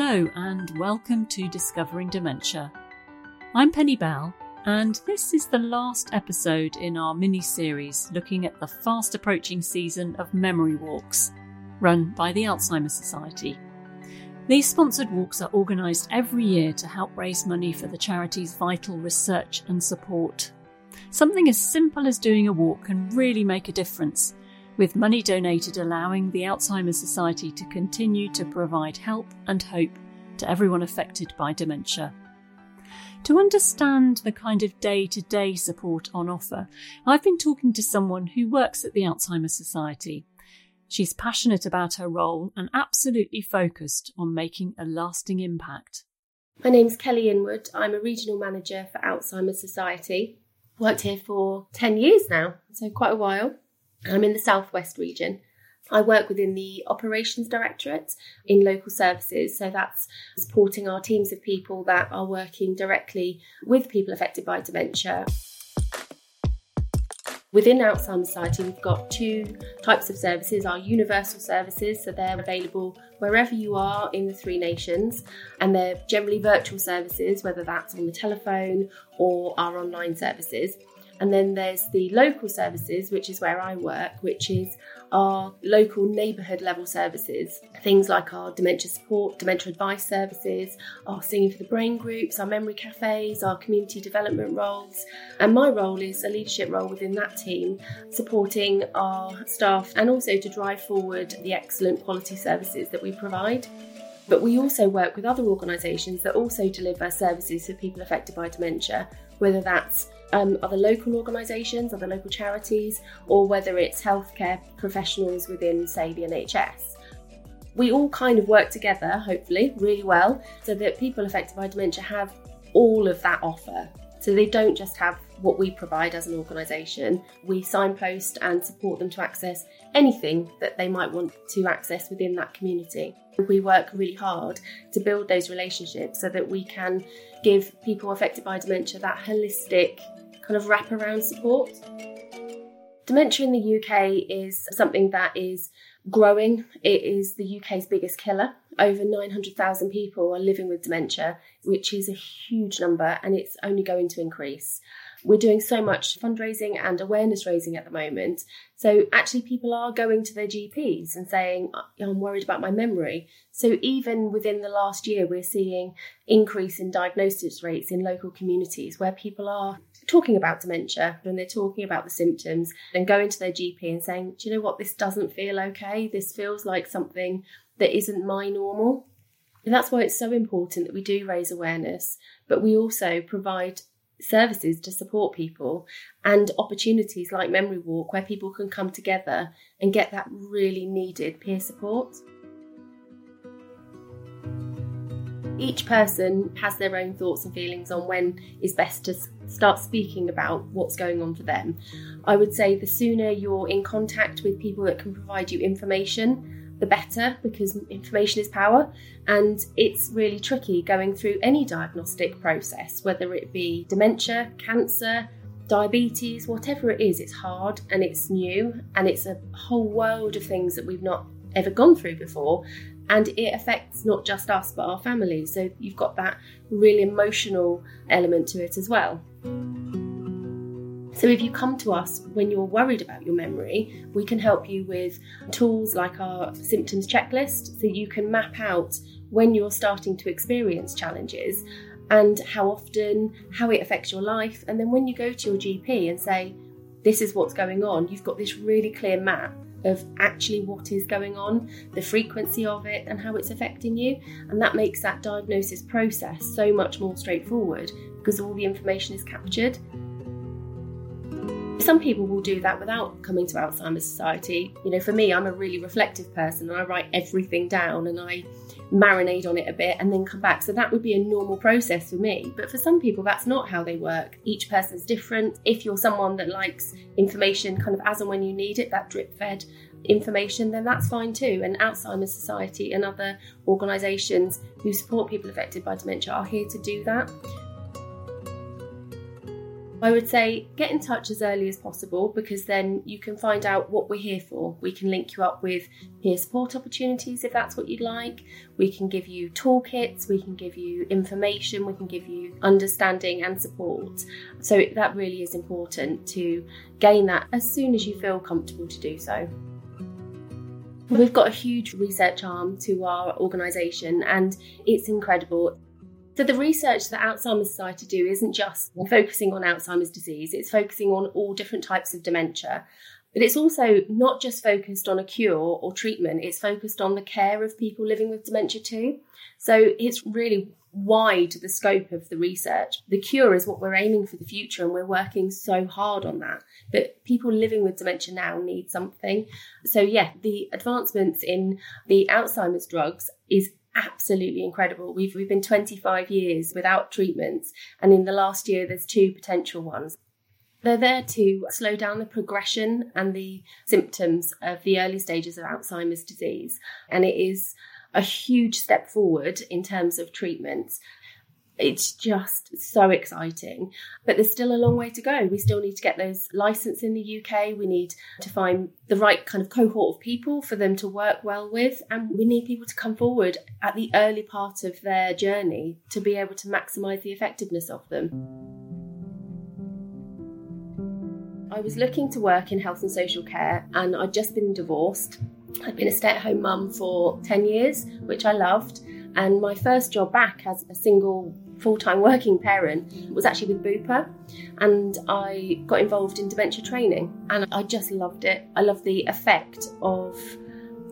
Hello, and welcome to Discovering Dementia. I'm Penny Bell, and this is the last episode in our mini series looking at the fast approaching season of memory walks run by the Alzheimer's Society. These sponsored walks are organised every year to help raise money for the charity's vital research and support. Something as simple as doing a walk can really make a difference, with money donated allowing the Alzheimer's Society to continue to provide help and hope to everyone affected by dementia. To understand the kind of day to day support on offer, I've been talking to someone who works at the Alzheimer's Society She's passionate about her role and absolutely focused on making a lasting impact. My name's Kelly Inwood. I'm a regional manager for Alzheimer's Society. Worked here for 10 years now, so quite a while. I'm in the Southwest region. I work within the Operations Directorate in local services, so that's supporting our teams of people that are working directly with people affected by dementia. Within Alzheimer's Society, we've got two types of services our universal services, so they're available wherever you are in the three nations, and they're generally virtual services, whether that's on the telephone or our online services. And then there's the local services, which is where I work, which is our local neighbourhood level services. Things like our dementia support, dementia advice services, our singing for the brain groups, our memory cafes, our community development roles. And my role is a leadership role within that team, supporting our staff and also to drive forward the excellent quality services that we provide. But we also work with other organisations that also deliver services for people affected by dementia, whether that's um, other local organisations, other local charities, or whether it's healthcare professionals within, say, the NHS. We all kind of work together, hopefully, really well, so that people affected by dementia have all of that offer. So they don't just have what we provide as an organisation. We signpost and support them to access anything that they might want to access within that community. We work really hard to build those relationships so that we can give people affected by dementia that holistic kind of wraparound support. Dementia in the UK is something that is growing. It is the UK's biggest killer. Over 900,000 people are living with dementia, which is a huge number and it's only going to increase. We're doing so much fundraising and awareness raising at the moment. So actually, people are going to their GPs and saying, I'm worried about my memory. So even within the last year, we're seeing increase in diagnosis rates in local communities where people are talking about dementia and they're talking about the symptoms and going to their GP and saying, Do you know what? This doesn't feel okay. This feels like something that isn't my normal. And that's why it's so important that we do raise awareness, but we also provide services to support people and opportunities like Memory Walk where people can come together and get that really needed peer support. Each person has their own thoughts and feelings on when is best to start speaking about what's going on for them. I would say the sooner you're in contact with people that can provide you information, the better because information is power and it's really tricky going through any diagnostic process, whether it be dementia, cancer, diabetes, whatever it is, it's hard and it's new and it's a whole world of things that we've not ever gone through before. And it affects not just us but our families. So you've got that really emotional element to it as well. So, if you come to us when you're worried about your memory, we can help you with tools like our symptoms checklist so you can map out when you're starting to experience challenges and how often, how it affects your life. And then when you go to your GP and say, This is what's going on, you've got this really clear map of actually what is going on, the frequency of it, and how it's affecting you. And that makes that diagnosis process so much more straightforward because all the information is captured. Some people will do that without coming to Alzheimer's Society. You know, for me, I'm a really reflective person and I write everything down and I marinate on it a bit and then come back. So that would be a normal process for me. But for some people, that's not how they work. Each person's different. If you're someone that likes information kind of as and when you need it, that drip fed information, then that's fine too. And Alzheimer's Society and other organisations who support people affected by dementia are here to do that. I would say get in touch as early as possible because then you can find out what we're here for. We can link you up with peer support opportunities if that's what you'd like. We can give you toolkits, we can give you information, we can give you understanding and support. So that really is important to gain that as soon as you feel comfortable to do so. We've got a huge research arm to our organisation and it's incredible. So the research that Alzheimer's Society do isn't just focusing on Alzheimer's disease, it's focusing on all different types of dementia. But it's also not just focused on a cure or treatment, it's focused on the care of people living with dementia too. So it's really wide the scope of the research. The cure is what we're aiming for the future, and we're working so hard on that. But people living with dementia now need something. So, yeah, the advancements in the Alzheimer's drugs is absolutely incredible. We've, we've been 25 years without treatments, and in the last year, there's two potential ones. They're there to slow down the progression and the symptoms of the early stages of Alzheimer's disease. And it is a huge step forward in terms of treatments it's just so exciting. But there's still a long way to go. We still need to get those licensed in the UK. We need to find the right kind of cohort of people for them to work well with. And we need people to come forward at the early part of their journey to be able to maximise the effectiveness of them. I was looking to work in health and social care, and I'd just been divorced. I'd been a stay at home mum for 10 years, which I loved. And my first job back as a single full time working parent was actually with Bupa. And I got involved in dementia training and I just loved it. I love the effect of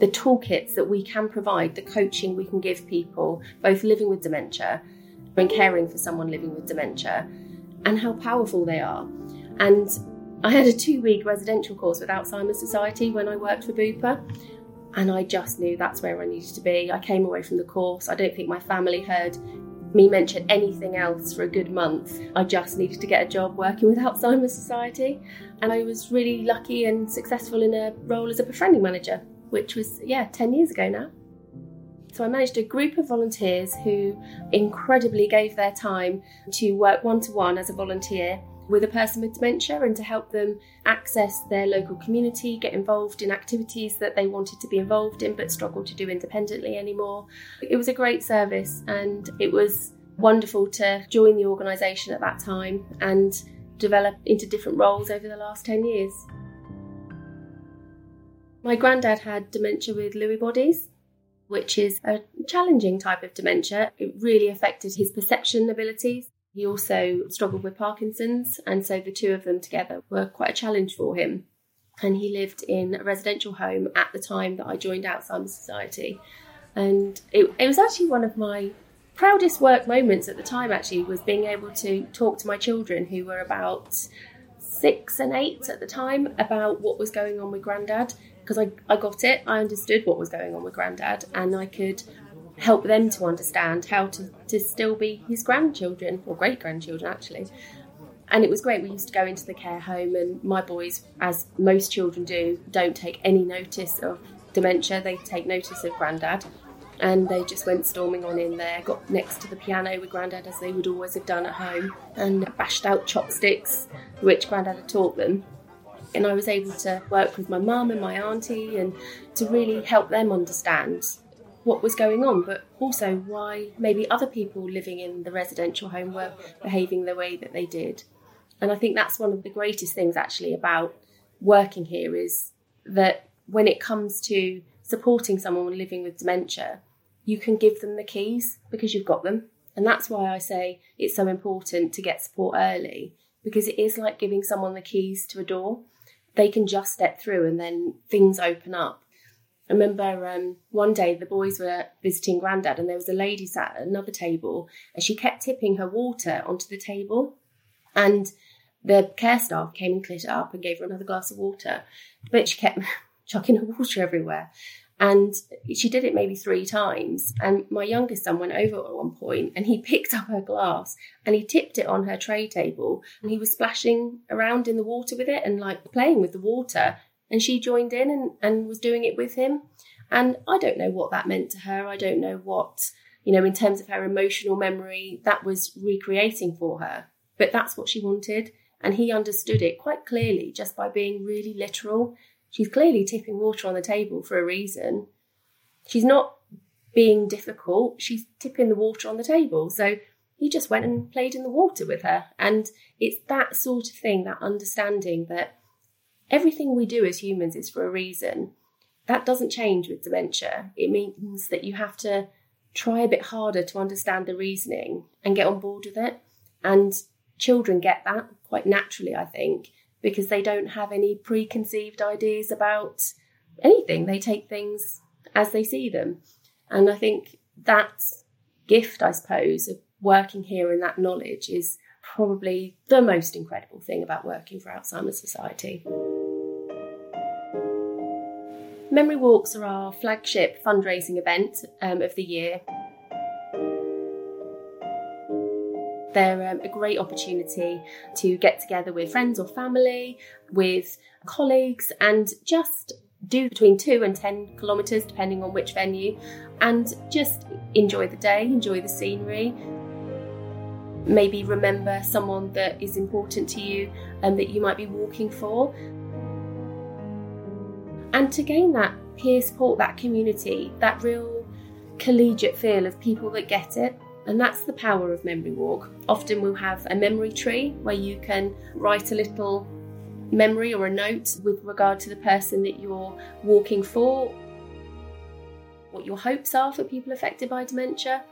the toolkits that we can provide, the coaching we can give people, both living with dementia and caring for someone living with dementia, and how powerful they are. And I had a two week residential course with Alzheimer's Society when I worked for Bupa. And I just knew that's where I needed to be. I came away from the course. I don't think my family heard me mention anything else for a good month. I just needed to get a job working with Alzheimer's Society. And I was really lucky and successful in a role as a befriending manager, which was, yeah, 10 years ago now. So I managed a group of volunteers who incredibly gave their time to work one to one as a volunteer with a person with dementia and to help them access their local community, get involved in activities that they wanted to be involved in but struggled to do independently anymore. It was a great service and it was wonderful to join the organisation at that time and develop into different roles over the last 10 years. My granddad had dementia with Lewy bodies, which is a challenging type of dementia. It really affected his perception abilities he also struggled with Parkinson's, and so the two of them together were quite a challenge for him. And he lived in a residential home at the time that I joined Alzheimer's Society. And it, it was actually one of my proudest work moments at the time, actually, was being able to talk to my children who were about six and eight at the time about what was going on with Grandad because I, I got it. I understood what was going on with Grandad and I could help them to understand how to, to still be his grandchildren or great grandchildren actually. And it was great. We used to go into the care home, and my boys, as most children do, don't take any notice of dementia. They take notice of granddad, and they just went storming on in there, got next to the piano with granddad as they would always have done at home, and bashed out chopsticks, which granddad had taught them. And I was able to work with my mum and my auntie and to really help them understand what was going on, but also why maybe other people living in the residential home were behaving the way that they did. And I think that's one of the greatest things actually about working here is that when it comes to supporting someone living with dementia, you can give them the keys because you've got them. And that's why I say it's so important to get support early because it is like giving someone the keys to a door. They can just step through and then things open up. I remember um, one day the boys were visiting Grandad, and there was a lady sat at another table, and she kept tipping her water onto the table. And the care staff came and cleared it up and gave her another glass of water, but she kept chucking her water everywhere. And she did it maybe three times. And my youngest son went over at one point and he picked up her glass and he tipped it on her tray table and he was splashing around in the water with it and like playing with the water and she joined in and, and was doing it with him. And I don't know what that meant to her. I don't know what, you know, in terms of her emotional memory, that was recreating for her. But that's what she wanted. And he understood it quite clearly just by being really literal. She's clearly tipping water on the table for a reason. She's not being difficult, she's tipping the water on the table. So he just went and played in the water with her. And it's that sort of thing, that understanding that everything we do as humans is for a reason. That doesn't change with dementia. It means that you have to try a bit harder to understand the reasoning and get on board with it. And children get that quite naturally, I think, because they don't have any preconceived ideas about anything. They take things as they see them. And I think that gift, I suppose, of working here in that knowledge is probably the most incredible thing about working for Alzheimer's Society. Memory Walks are our flagship fundraising event um, of the year. They're um, a great opportunity to get together with friends or family, with colleagues, and just do between two and 10 kilometres, depending on which venue, and just enjoy the day, enjoy the scenery. Maybe remember someone that is important to you and that you might be walking for. And to gain that peer support, that community, that real collegiate feel of people that get it. And that's the power of Memory Walk. Often we'll have a memory tree where you can write a little memory or a note with regard to the person that you're walking for, what your hopes are for people affected by dementia.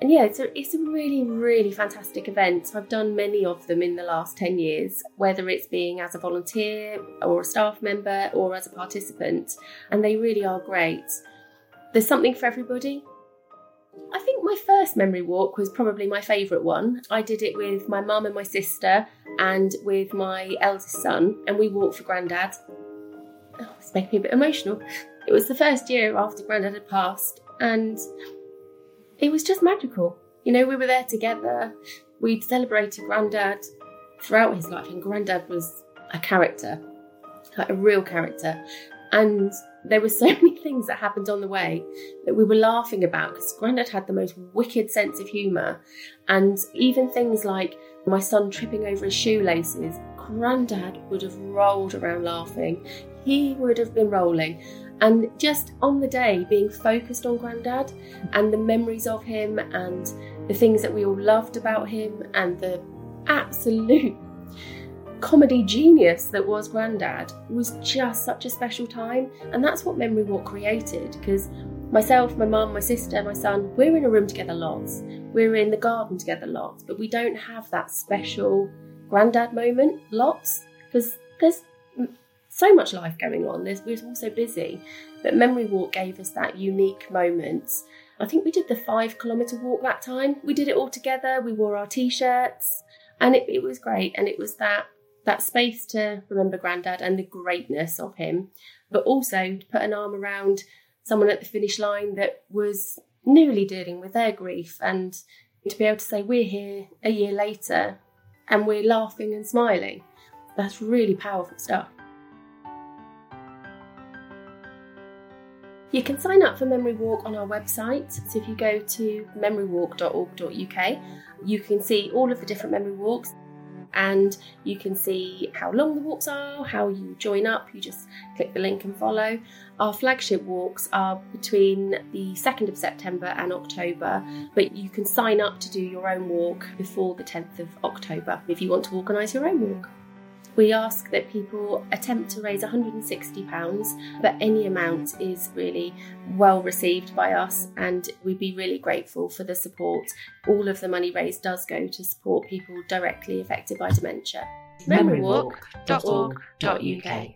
And yeah, it's a, it's a really, really fantastic event. I've done many of them in the last 10 years, whether it's being as a volunteer or a staff member or as a participant, and they really are great. There's something for everybody. I think my first memory walk was probably my favourite one. I did it with my mum and my sister and with my eldest son, and we walked for Grandad. Oh, it's making me a bit emotional. It was the first year after Grandad had passed, and it was just magical. You know, we were there together. We'd celebrated Grandad throughout his life, and Grandad was a character, like a real character. And there were so many things that happened on the way that we were laughing about because Grandad had the most wicked sense of humour. And even things like my son tripping over his shoelaces, Grandad would have rolled around laughing. He would have been rolling. And just on the day, being focused on Grandad and the memories of him and the things that we all loved about him and the absolute comedy genius that was Grandad was just such a special time. And that's what Memory Walk created because myself, my mum, my sister, my son, we're in a room together lots. We're in the garden together lots, but we don't have that special Grandad moment lots because there's so much life going on. There's, we're all so busy. But Memory Walk gave us that unique moment. I think we did the five kilometre walk that time. We did it all together. We wore our t-shirts, and it, it was great. And it was that that space to remember Grandad and the greatness of him, but also to put an arm around someone at the finish line that was newly dealing with their grief, and to be able to say we're here a year later and we're laughing and smiling. That's really powerful stuff. You can sign up for Memory Walk on our website. So if you go to memorywalk.org.uk, you can see all of the different memory walks and you can see how long the walks are, how you join up. You just click the link and follow. Our flagship walks are between the 2nd of September and October, but you can sign up to do your own walk before the 10th of October if you want to organise your own walk. We ask that people attempt to raise £160, but any amount is really well received by us, and we'd be really grateful for the support. All of the money raised does go to support people directly affected by dementia. Memorywalk.org.uk.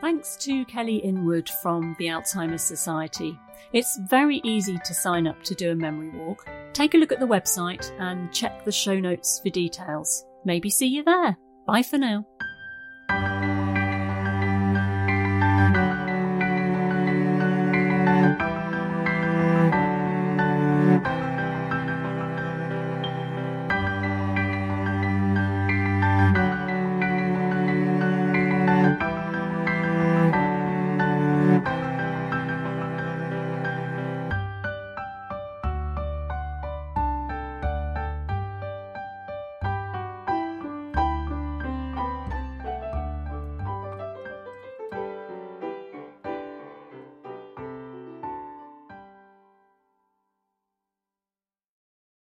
Thanks to Kelly Inwood from the Alzheimer's Society. It's very easy to sign up to do a memory walk. Take a look at the website and check the show notes for details. Maybe see you there. Bye for now.